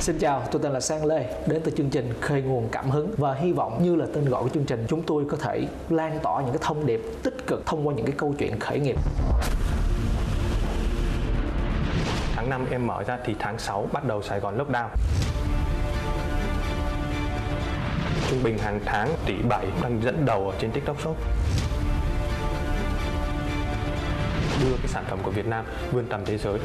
Xin chào, tôi tên là Sang Lê, đến từ chương trình Khơi nguồn cảm hứng và hy vọng như là tên gọi của chương trình, chúng tôi có thể lan tỏa những cái thông điệp tích cực thông qua những cái câu chuyện khởi nghiệp. Tháng 5 em mở ra thì tháng 6 bắt đầu Sài Gòn lockdown. Trung bình hàng tháng tỷ 7 đang dẫn đầu ở trên TikTok Shop. Đưa cái sản phẩm của Việt Nam vươn tầm thế giới.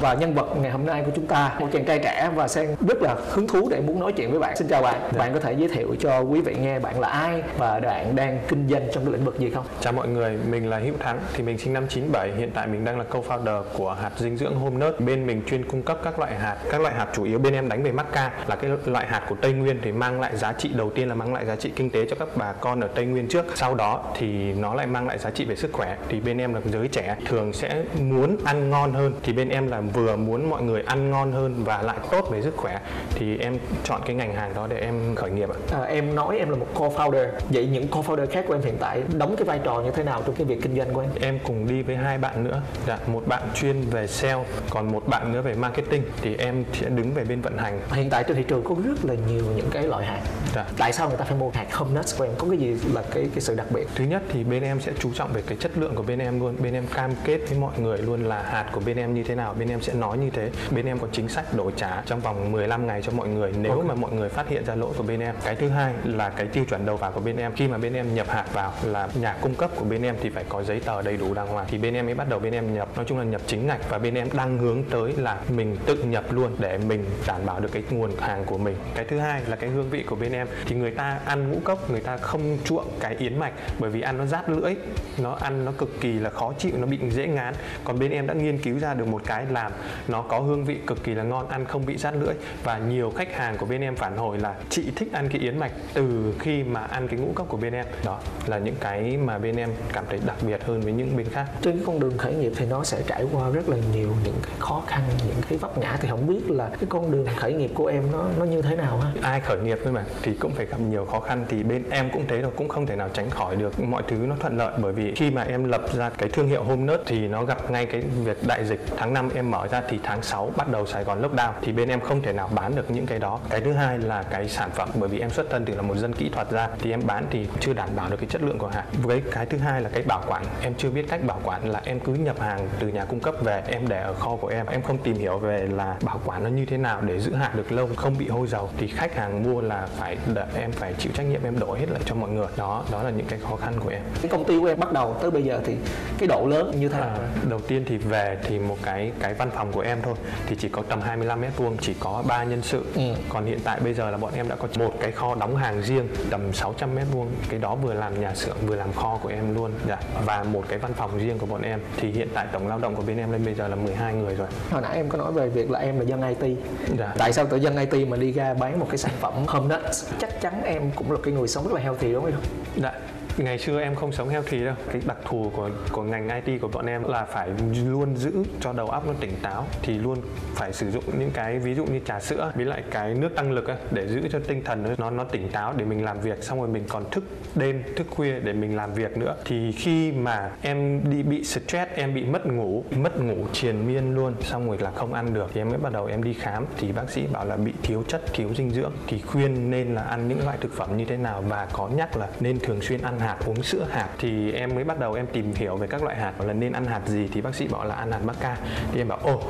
Và nhân vật ngày hôm nay của chúng ta một chàng trai trẻ và sen rất là hứng thú để muốn nói chuyện với bạn xin chào bạn Dạ. bạn có thể giới thiệu cho quý vị nghe bạn là ai và bạn đang kinh doanh trong cái lĩnh vực gì không Chào mọi người, mình là Hữu Thắng thì mình sinh năm 97, hiện tại mình đang là co-founder của hạt dinh dưỡng Home Nut. Bên mình chuyên cung cấp các loại hạt, các loại hạt chủ yếu bên em đánh về macca là cái loại hạt của Tây Nguyên thì mang lại giá trị đầu tiên là mang lại giá trị kinh tế cho các bà con ở Tây Nguyên trước. Sau đó thì nó lại mang lại giá trị về sức khỏe. Thì bên em là giới trẻ thường sẽ muốn ăn ngon hơn thì bên em là vừa muốn mọi người ăn ngon hơn và lại tốt về sức khỏe thì em chọn cái ngành hàng đó để em khởi nghiệp ạ. à, em nói em là một co-founder vậy những co-founder khác của em hiện tại đóng cái vai trò như thế nào trong cái việc kinh doanh của em Em cùng đi với hai bạn nữa. Dạ, một bạn chuyên về sale, còn một bạn nữa về marketing thì em sẽ đứng về bên vận hành. hiện tại trên thị trường có rất là nhiều những cái loại hạt Dạ. tại sao người ta phải mua hạt home nuts của em có cái gì là cái cái sự đặc biệt Thứ nhất thì bên em sẽ chú trọng về cái chất lượng của bên em luôn. Bên em cam kết với mọi người luôn là hạt của bên em như thế nào, bên em sẽ nói như thế. Bên em có chính sách đổi trả trong vòng 15 ngày cho mọi người nếu Ok. mà mọi người phát hiện ra lỗi của bên em. Cái thứ hai là cái tiêu chuẩn đầu vào của bên em. Khi mà bên em nhập hạt vào là nhà cung cấp của bên em thì phải có giấy tờ đầy đủ đàng hoàng. Thì bên em mới bắt đầu bên em nhập. Nói chung là nhập chính ngạch và bên em đang hướng tới là mình tự nhập luôn để mình đảm bảo được cái nguồn hàng của mình. Cái thứ hai là cái hương vị của bên em thì người ta ăn ngũ cốc người ta không chuộng cái yến mạch bởi vì ăn nó rát lưỡi nó ăn nó cực kỳ là khó chịu nó bị dễ ngán còn bên em đã nghiên cứu ra được một cái làm nó có hương vị cực kỳ là ngon ăn không bị rát lưỡi. Và nhiều khách hàng của bên em phản hồi là chị thích ăn cái yến mạch từ khi mà ăn cái ngũ cốc của bên em. Đó là những cái mà bên em cảm thấy đặc biệt hơn với những bên khác. Trên cái con đường khởi nghiệp thì nó sẽ trải qua rất là nhiều những cái khó khăn những cái vấp ngã. Thì không biết là cái con đường khởi nghiệp của em nó nó như thế nào ha? Ai khởi nghiệp thôi mà thì cũng phải gặp nhiều khó khăn. Thì bên em cũng thế rồi cũng không thể nào tránh khỏi được mọi thứ nó thuận lợi. Bởi vì khi mà em lập ra cái thương hiệu Home Nut thì nó gặp ngay cái việc đại dịch tháng 5 em mở ra thì tháng 6 bắt đầu Sài Gòn lockdown thì bên em không thể nào bán được những cái đó. Cái thứ hai là cái sản phẩm bởi vì em xuất thân từ là một dân kỹ thuật ra thì em bán thì chưa đảm bảo được cái chất lượng của hàng. Với cái thứ hai là cái bảo quản em chưa biết cách bảo quản là em cứ nhập hàng từ nhà cung cấp về em để ở kho của em. Em không tìm hiểu về là bảo quản nó như thế nào để giữ hạn được lâu không bị hôi dầu thì khách hàng mua là phải đợi em phải chịu trách nhiệm em đổi hết lại cho mọi người. Đó đó là những cái khó khăn của em. Cái công ty của em bắt đầu tới bây giờ thì cái độ lớn như thế nào? À, đầu tiên thì về thì một cái cái văn phòng của em thôi thì chỉ có tầm 25 mét vuông chỉ có 3 nhân sự Ừ. còn hiện tại bây giờ là bọn em đã có một cái kho đóng hàng riêng tầm 600 mét vuông cái đó vừa làm nhà xưởng vừa làm kho của em luôn dạ. và một cái văn phòng riêng của bọn em thì hiện tại tổng lao động của bên em lên bây giờ là 12 người rồi hồi nãy em có nói về việc là em là dân IT dạ. tại sao tự dân IT mà đi ra bán một cái sản phẩm home nuts chắc chắn em cũng là cái người sống rất là healthy đúng không Dạ. Ngày xưa em không sống healthy đâu. Cái đặc thù của của ngành IT của bọn em là phải luôn giữ cho đầu óc nó tỉnh táo Thì luôn phải sử dụng những cái ví dụ như trà sữa Với lại cái nước tăng lực á, để giữ cho tinh thần nó nó tỉnh táo để mình làm việc. Xong rồi mình còn thức đêm, thức khuya để mình làm việc nữa. Thì khi mà em đi bị stress, em bị mất ngủ Mất ngủ triền miên luôn Xong rồi là không ăn được Thì em mới bắt đầu em đi khám. Thì bác sĩ bảo là bị thiếu chất, thiếu dinh dưỡng Thì khuyên nên là ăn những loại thực phẩm như thế nào Và có nhắc là nên thường xuyên ăn hạt, hạt uống sữa hạt Thì em mới bắt đầu em tìm hiểu về các loại hạt và Là nên ăn hạt gì Thì bác sĩ bảo là ăn hạt maca Thì em bảo ồ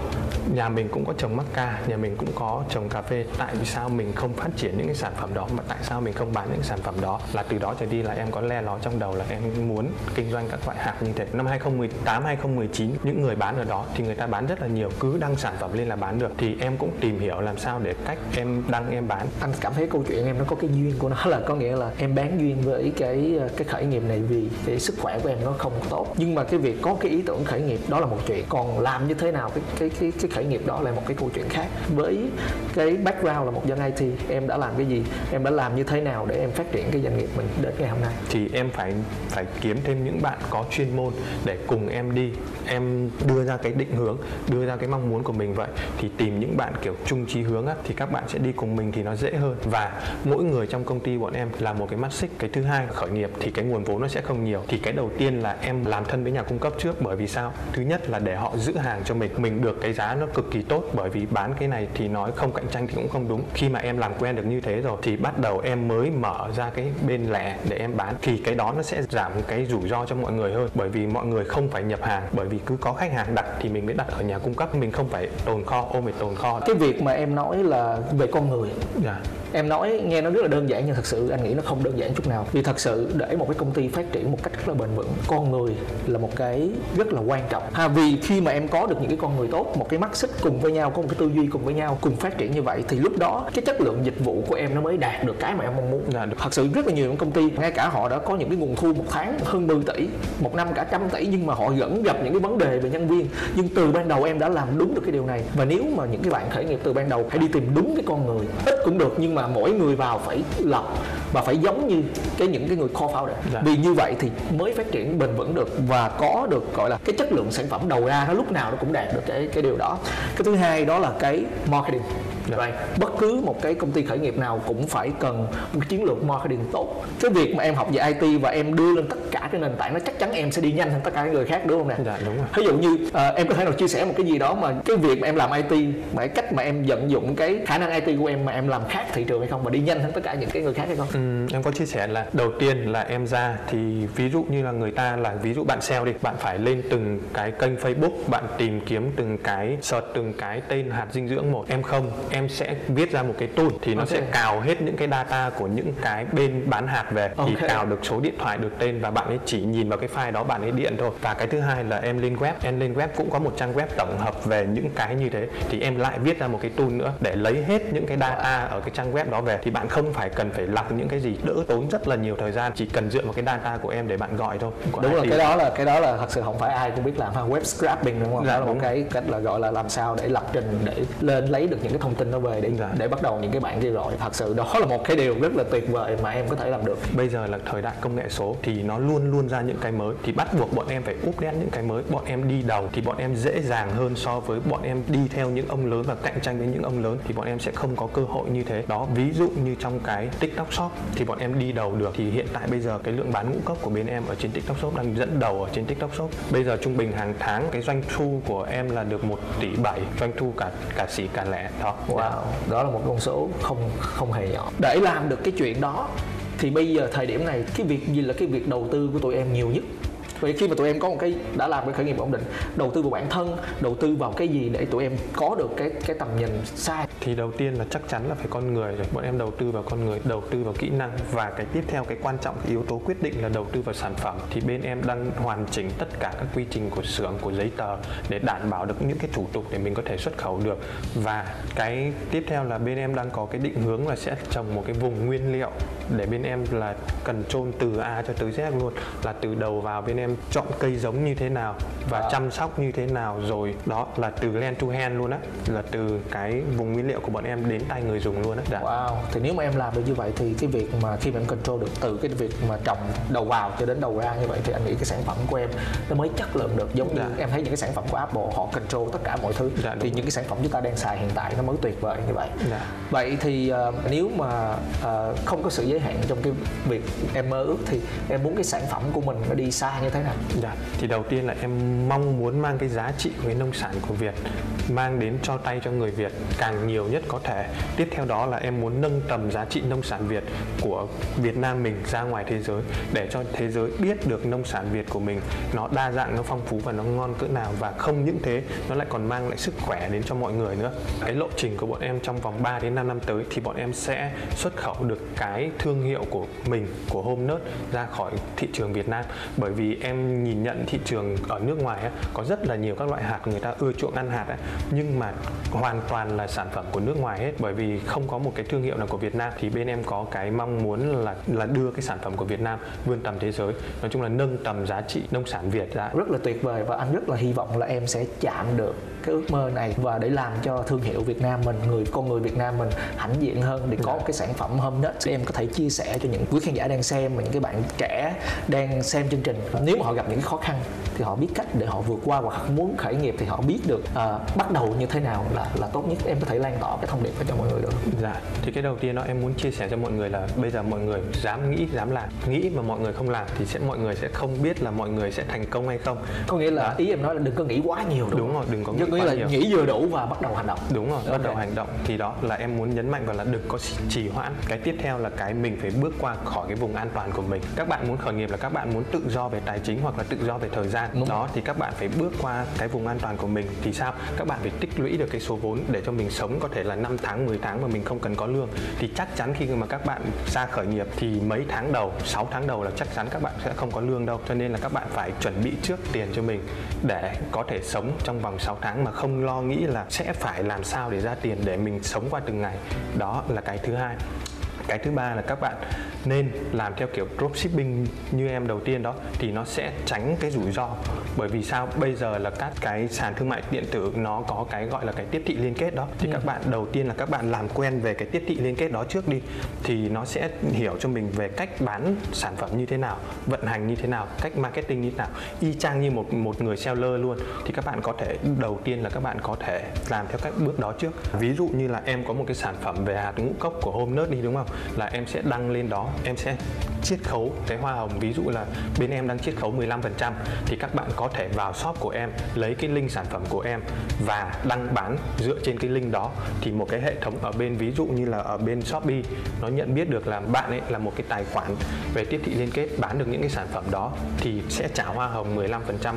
nhà mình cũng có trồng maca Nhà mình cũng có trồng cà phê Tại vì sao mình không phát triển những cái sản phẩm đó Mà tại sao mình không bán những sản phẩm đó? Là từ đó trở đi là em có le ló trong đầu là em muốn kinh doanh các loại hạt như thế. Năm 2018, 2019 những người bán ở đó Thì người ta bán rất là nhiều Cứ đăng sản phẩm lên là bán được. Thì em cũng tìm hiểu làm sao để cách em đăng em bán. Anh cảm thấy câu chuyện em nó có cái duyên của nó là có nghĩa là em bán duyên với cái cái khởi nghiệp này vì cái sức khỏe của em nó không tốt. Nhưng mà cái việc có cái ý tưởng khởi nghiệp đó là một chuyện. Còn làm như thế nào cái cái cái, cái khởi nghiệp đó là một cái câu chuyện khác. Với cái background là một dân IT em đã làm cái gì? Em đã làm như thế nào để em phát triển cái doanh nghiệp mình đến ngày hôm nay? Thì em phải phải kiếm thêm những bạn có chuyên môn để cùng em đi. Em đưa ra cái định hướng đưa ra cái mong muốn của mình vậy. Thì tìm những bạn kiểu chung chí hướng á, thì các bạn sẽ đi cùng mình thì nó dễ hơn. Và mỗi người trong công ty bọn em là một cái mắt xích. Cái thứ hai khởi nghiệp thì cái nguồn vốn nó sẽ không nhiều. Thì cái đầu tiên là em làm thân với nhà cung cấp trước bởi vì sao? Thứ nhất là để họ giữ hàng cho mình. Mình được cái giá nó cực kỳ tốt bởi vì bán cái này thì nói không cạnh tranh thì cũng không đúng. Khi mà em làm quen được như thế rồi thì bắt đầu em mới mở ra cái bên lẻ để em bán. Thì cái đó nó sẽ giảm cái rủi ro cho mọi người hơn bởi vì mọi người không phải nhập hàng bởi vì cứ có khách hàng đặt thì mình mới đặt ở nhà cung cấp. Mình không phải tồn kho ôm phải tồn kho. Cái việc mà em nói là về con người dạ em nói nghe nó rất là đơn giản nhưng thật sự anh nghĩ nó không đơn giản chút nào. Vì thật sự để một cái công ty phát triển một cách rất là bền vững con người là một cái rất là quan trọng. Ha vì khi mà em có được những cái con người tốt một cái mắt xích cùng với nhau có một cái tư duy cùng với nhau cùng phát triển như vậy thì lúc đó cái chất lượng dịch vụ của em nó mới đạt được cái mà em mong muốn. Dạ, được. thật sự rất là nhiều những công ty ngay cả họ đã có những cái nguồn thu một tháng hơn 10 tỷ một năm cả trăm tỷ nhưng mà họ vẫn gặp những cái vấn đề về nhân viên. Nhưng từ ban đầu em đã làm đúng được cái điều này. Và nếu mà những cái bạn khởi nghiệp từ ban đầu hãy đi tìm đúng cái con người ít cũng được nhưng mà mỗi người vào phải lọc và phải giống như cái những cái người co-founder. Dạ. vì như vậy thì mới phát triển bền vững được và có được gọi là cái chất lượng sản phẩm đầu ra nó lúc nào nó cũng đạt được cái cái điều đó. Cái thứ hai đó là cái marketing Dạ. Right. Bất cứ một cái công ty khởi nghiệp nào cũng phải cần một chiến lược marketing tốt. Cái việc mà em học về IT và em đưa lên tất cả cái nền tảng nó chắc chắn em sẽ đi nhanh hơn tất cả những người khác đúng không nè? dạ đúng rồi Ví dụ như ờ, em có thể nào chia sẻ một cái gì đó mà cái việc mà em làm IT mà cái cách mà em vận dụng cái khả năng IT của em mà em làm khác thị trường hay không và đi nhanh hơn tất cả những cái người khác hay không? Ừm, em có chia sẻ là đầu tiên là em ra thì ví dụ như là người ta là ví dụ bạn sale đi bạn phải lên từng cái kênh Facebook bạn tìm kiếm từng cái search từng cái tên hạt dinh dưỡng một em không em sẽ viết ra một cái tool thì nó Ok. sẽ cào hết những cái data của những cái bên bán hạt về. Thì Ok. cào được số điện thoại được tên và bạn ấy chỉ nhìn vào cái file đó bạn ấy điện thôi. Và cái thứ hai là em lên web. Em lên web cũng có một trang web tổng hợp về những cái như thế. Thì em lại viết ra một cái tool nữa để lấy hết những cái data ở cái trang web đó về. Thì bạn không phải cần phải lọc những cái gì đỡ tốn rất là nhiều thời gian. Chỉ cần dựa vào cái data của em để bạn gọi thôi. Của đúng là cái đó là cái đó là thật sự không phải ai cũng biết làm ha. Web scrapping đúng không? Dạ, đó là một cái cách là gọi là làm sao để lập trình để lên lấy được những cái thông tin nó về để để bắt đầu những cái bạn kia gọi thật sự đó là một cái điều rất là tuyệt vời mà em có thể làm được. Bây giờ là thời đại công nghệ số thì nó luôn luôn ra những cái mới. Thì bắt buộc bọn em phải update những cái mới. Bọn em đi đầu thì bọn em dễ dàng hơn so với bọn em đi theo những ông lớn và cạnh tranh với những ông lớn thì bọn em sẽ không có cơ hội như thế. Đó, ví dụ như trong cái tiktok shop thì bọn em đi đầu được. Thì hiện tại bây giờ cái lượng bán ngũ cốc của bên em ở trên tiktok shop đang dẫn đầu ở trên tiktok shop. Bây giờ trung bình hàng tháng cái doanh thu của em là được 1 tỷ 7 doanh thu cả cả xỉ cả lẻ. Đó Wow, đó là một con số không không hề nhỏ. Để làm được cái chuyện đó thì bây giờ thời điểm này cái việc gì là cái việc đầu tư của tụi em nhiều nhất? Vậy khi mà tụi em có một cái đã làm cái khởi nghiệp ổn định, đầu tư vào bản thân, đầu tư vào cái gì để tụi em có được cái cái tầm nhìn xa? Thì đầu tiên là chắc chắn là phải con người rồi. Bọn em đầu tư vào con người đầu tư vào kỹ năng. Và cái tiếp theo cái quan trọng cái yếu tố quyết định là đầu tư vào sản phẩm. Thì bên em đang hoàn chỉnh tất cả các quy trình của xưởng của giấy tờ để đảm bảo được những cái thủ tục để mình có thể xuất khẩu được. Và cái tiếp theo là bên em đang có cái định hướng là sẽ trồng một cái vùng nguyên liệu để bên em là cần trôn từ A cho tới Z luôn là từ đầu vào bên em chọn cây giống như thế nào và Wow. chăm sóc như thế nào rồi đó là từ land to hand luôn á là từ cái vùng nguyên liệu của bọn em đến tay người dùng luôn á dạ. Wow, thì nếu mà em làm được như vậy thì cái việc mà khi mà em control được từ cái việc mà trồng đầu vào cho đến đầu ra như vậy thì anh nghĩ cái sản phẩm của em nó mới chất lượng được giống như Dạ. em thấy những cái sản phẩm của Apple họ control tất cả mọi thứ Dạ, thì những cái sản phẩm chúng ta đang xài hiện tại nó mới tuyệt vời như vậy. Dạ. Vậy thì ờ, nếu mà ờ, không có sự giới hạn trong cái việc em mơ ước thì em muốn cái sản phẩm của mình nó đi xa như thế nào? Dạ, thì đầu tiên là em mong muốn mang cái giá trị của cái nông sản của Việt mang đến cho tay cho người Việt càng nhiều nhất có thể. Tiếp theo đó là em muốn nâng tầm giá trị nông sản Việt của Việt Nam mình ra ngoài thế giới để cho thế giới biết được nông sản Việt của mình nó đa dạng, nó phong phú và nó ngon cỡ nào và không những thế nó lại còn mang lại sức khỏe đến cho mọi người nữa. Cái lộ trình của bọn em trong vòng 3 đến 5 năm tới thì bọn em sẽ xuất khẩu được cái thương thương hiệu của mình của Home Nerd ra khỏi thị trường Việt Nam. Bởi vì em nhìn nhận thị trường ở nước ngoài ấy, có rất là nhiều các loại hạt người ta ưa chuộng ăn hạt ấy, nhưng mà hoàn toàn là sản phẩm của nước ngoài hết. Bởi vì không có một cái thương hiệu nào của Việt Nam. Thì bên em có cái mong muốn là là đưa cái sản phẩm của Việt Nam vươn tầm thế giới. Nói chung là nâng tầm giá trị nông sản Việt ra. Rất là tuyệt vời và anh rất là hy vọng là em sẽ chạm được cái ước mơ này và để làm cho thương hiệu Việt Nam mình người con người Việt Nam mình hãnh diện hơn để có một cái sản phẩm hôm nết em có thể chia sẻ cho những quý khán giả đang xem và những cái bạn trẻ đang xem chương trình. Nếu mà họ gặp những khó khăn thì họ biết cách để họ vượt qua hoặc muốn khởi nghiệp thì họ biết được uh, bắt đầu như thế nào là là tốt nhất. Em có thể lan tỏa cái thông điệp đó cho mọi người được dạ thì cái đầu tiên đó em muốn chia sẻ cho mọi người là bây giờ mọi người dám nghĩ dám làm. Nghĩ mà mọi người không làm thì sẽ mọi người sẽ không biết là mọi người sẽ thành công hay không. Có nghĩa là ý em nói là đừng có nghĩ quá nhiều đúng, đúng rồi đừng có nghĩ nghĩa là nhiều. nghĩ vừa đủ và bắt đầu hành động. Đúng rồi okay. bắt đầu hành động. Thì đó là em muốn nhấn mạnh vào là đừng có trì hoãn. Cái tiếp theo là cái mình phải bước qua khỏi cái vùng an toàn của mình. Các bạn muốn khởi nghiệp là các bạn muốn tự do về tài chính hoặc là tự do về thời gian. Đúng. đó thì các bạn phải bước qua cái vùng an toàn của mình. Thì sao? Các bạn phải tích lũy được cái số vốn để cho mình sống có thể là 5 tháng 10 tháng mà mình không cần có lương. Thì chắc chắn khi mà các bạn ra khởi nghiệp thì mấy tháng đầu 6 tháng đầu là chắc chắn các bạn sẽ không có lương đâu. Cho nên là các bạn phải chuẩn bị trước tiền cho mình để có thể sống trong vòng 6 tháng mà không lo nghĩ là sẽ phải làm sao để ra tiền để mình sống qua từng ngày. Đó là cái thứ hai cái thứ ba là các bạn nên làm theo kiểu dropshipping như em đầu tiên đó thì nó sẽ tránh cái rủi ro. Bởi vì sao? Bây giờ là các cái sàn thương mại điện tử nó có cái gọi là cái tiếp thị liên kết đó. Thì ừ. các bạn đầu tiên là các bạn làm quen về cái tiếp thị liên kết đó trước đi thì nó sẽ hiểu cho mình về cách bán sản phẩm như thế nào vận hành như thế nào cách marketing như thế nào y chang như một một người seller luôn. Thì các bạn có thể đầu tiên là các bạn có thể làm theo các bước đó trước. Ví dụ như là em có một cái sản phẩm về hạt ngũ cốc của Home Nerd đi đúng không là em sẽ đăng lên đó, em sẽ chiết khấu cái hoa hồng. Ví dụ là bên em đang chiết khấu 15% thì các bạn có thể vào shop của em, lấy cái link sản phẩm của em và đăng bán dựa trên cái link đó. Thì một cái hệ thống ở bên, ví dụ như là ở bên Shopee, nó nhận biết được là bạn ấy là một cái tài khoản về tiếp thị liên kết bán được những cái sản phẩm đó thì sẽ trả hoa hồng 15%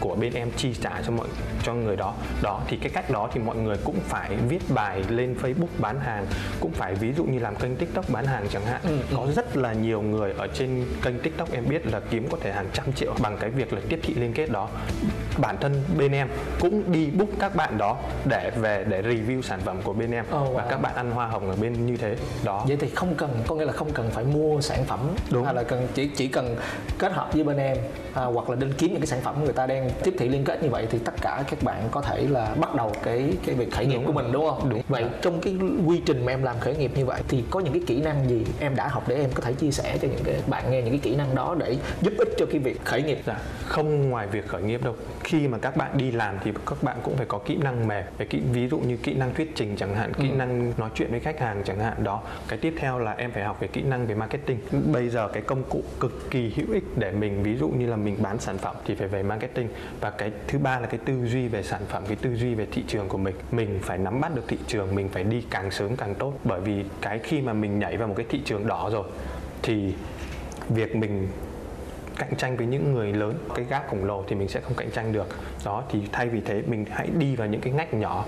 của bên em chi trả cho mọi, cho người đó. Đó, thì cái cách đó thì mọi người cũng phải viết bài lên Facebook bán hàng, cũng phải ví dụ như làm kênh TikTok bán hàng chẳng hạn ừ, ừ. có rất là nhiều người ở trên kênh tiktok em biết là kiếm có thể hàng trăm triệu bằng cái việc là tiếp thị liên kết đó bản thân bên em cũng đi book các bạn đó để về để review sản phẩm của bên em. Oh, wow. và các bạn ăn hoa hồng ở bên như thế đó. Vậy thì không cần có nghĩa là không cần phải mua sản phẩm đúng. hay là cần chỉ chỉ cần kết hợp với bên em à, hoặc là đến kiếm những cái sản phẩm người ta đang tiếp thị liên kết như vậy thì tất cả các bạn có thể là bắt đầu cái cái việc khởi nghiệp đúng. của mình đúng không? Đúng. Vậy trong cái quy trình mà em làm khởi nghiệp như vậy thì có những cái kỹ năng gì em đã học để em có thể chia sẻ cho những cái bạn nghe những cái kỹ năng đó để giúp ích cho cái việc khởi nghiệp? Dạ, không ngoài việc khởi nghiệp đâu khi mà các bạn đi làm thì các bạn cũng phải có kỹ năng mềm về kỹ ví dụ như kỹ năng thuyết trình chẳng hạn kỹ ừ. năng nói chuyện với khách hàng chẳng hạn đó. Cái tiếp theo là em phải học về kỹ năng về marketing. Bây giờ cái công cụ cực kỳ hữu ích để mình ví dụ như là mình bán sản phẩm thì phải về marketing. Và cái thứ ba là cái tư duy về sản phẩm cái tư duy về thị trường của mình. Mình phải nắm bắt được thị trường mình phải đi càng sớm càng tốt. Bởi vì cái khi mà mình nhảy vào một cái thị trường đỏ rồi thì việc mình cạnh tranh với những người lớn, cái gác khổng lồ thì mình sẽ không cạnh tranh được. Đó, thì thay vì thế mình hãy đi vào những cái ngách nhỏ.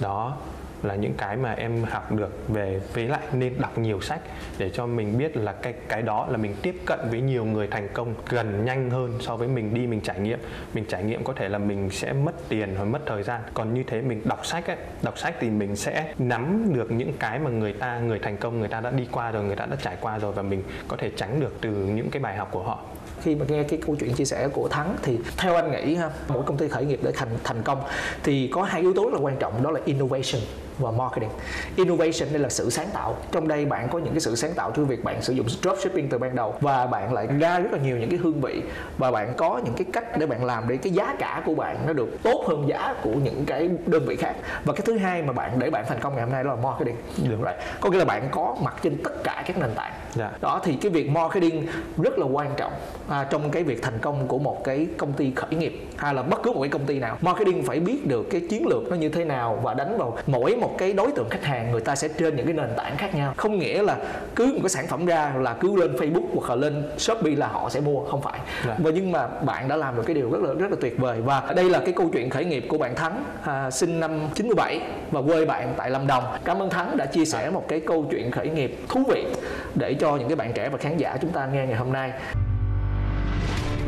Đó là những cái mà em học được về với lại nên đọc nhiều sách để cho mình biết là cái cái đó là mình tiếp cận với nhiều người thành công gần nhanh hơn so với mình đi, mình trải nghiệm. Mình trải nghiệm có thể là mình sẽ mất tiền hoặc mất thời gian. Còn như thế, mình đọc sách ấy, đọc sách thì mình sẽ nắm được những cái mà người ta, người thành công, người ta đã đi qua rồi, người ta đã trải qua rồi và mình có thể tránh được từ những cái bài học của họ. Khi mà nghe cái câu chuyện chia sẻ của thắng thì theo anh nghĩ ha, mỗi công ty khởi nghiệp để thành thành công thì có hai yếu tố là quan trọng, đó là innovation và marketing. Innovation đây là sự sáng tạo. Trong đây bạn có những cái sự sáng tạo trong việc bạn sử dụng dropshipping từ ban đầu và bạn lại ra rất là nhiều những cái hương vị và bạn có những cái cách để bạn làm để cái giá cả của bạn nó được tốt hơn giá của những cái đơn vị khác. Và cái thứ hai mà bạn để bạn thành công ngày hôm nay đó là marketing. Đúng rồi. Có nghĩa là bạn có mặt trên tất cả các nền tảng. Yeah. Dạ. đó thì cái việc marketing rất là quan trọng à, trong cái việc thành công của một cái công ty khởi nghiệp hay là bất cứ một cái công ty nào. Marketing phải biết được cái chiến lược nó như thế nào và đánh vào mỗi một một cái đối tượng khách hàng người ta sẽ trên những cái nền tảng khác nhau. Không nghĩa là cứ một cái sản phẩm ra là cứ lên Facebook hoặc là lên Shopee là họ sẽ mua không phải. Dạ. và nhưng mà bạn đã làm được cái điều rất là rất là tuyệt vời. Và đây là cái câu chuyện khởi nghiệp của bạn Thắng à, sinh năm 97 và quê bạn tại Lâm Đồng. Cảm ơn Thắng đã chia sẻ một cái câu chuyện khởi nghiệp thú vị để cho những cái bạn trẻ và khán giả chúng ta nghe ngày hôm nay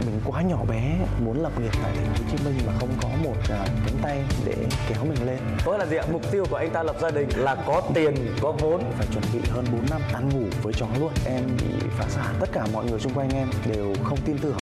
mình quá nhỏ bé muốn lập nghiệp tại thành phố Hồ Chí Minh mà không có một à, cánh tay để kéo mình lên. Tôi là gì ạ? Mục tiêu của anh ta lập gia đình là có tiền, có vốn. Phải chuẩn bị hơn 4 năm ăn ngủ với chó luôn. Em bị phá sản. Tất cả mọi người xung quanh em đều không tin tưởng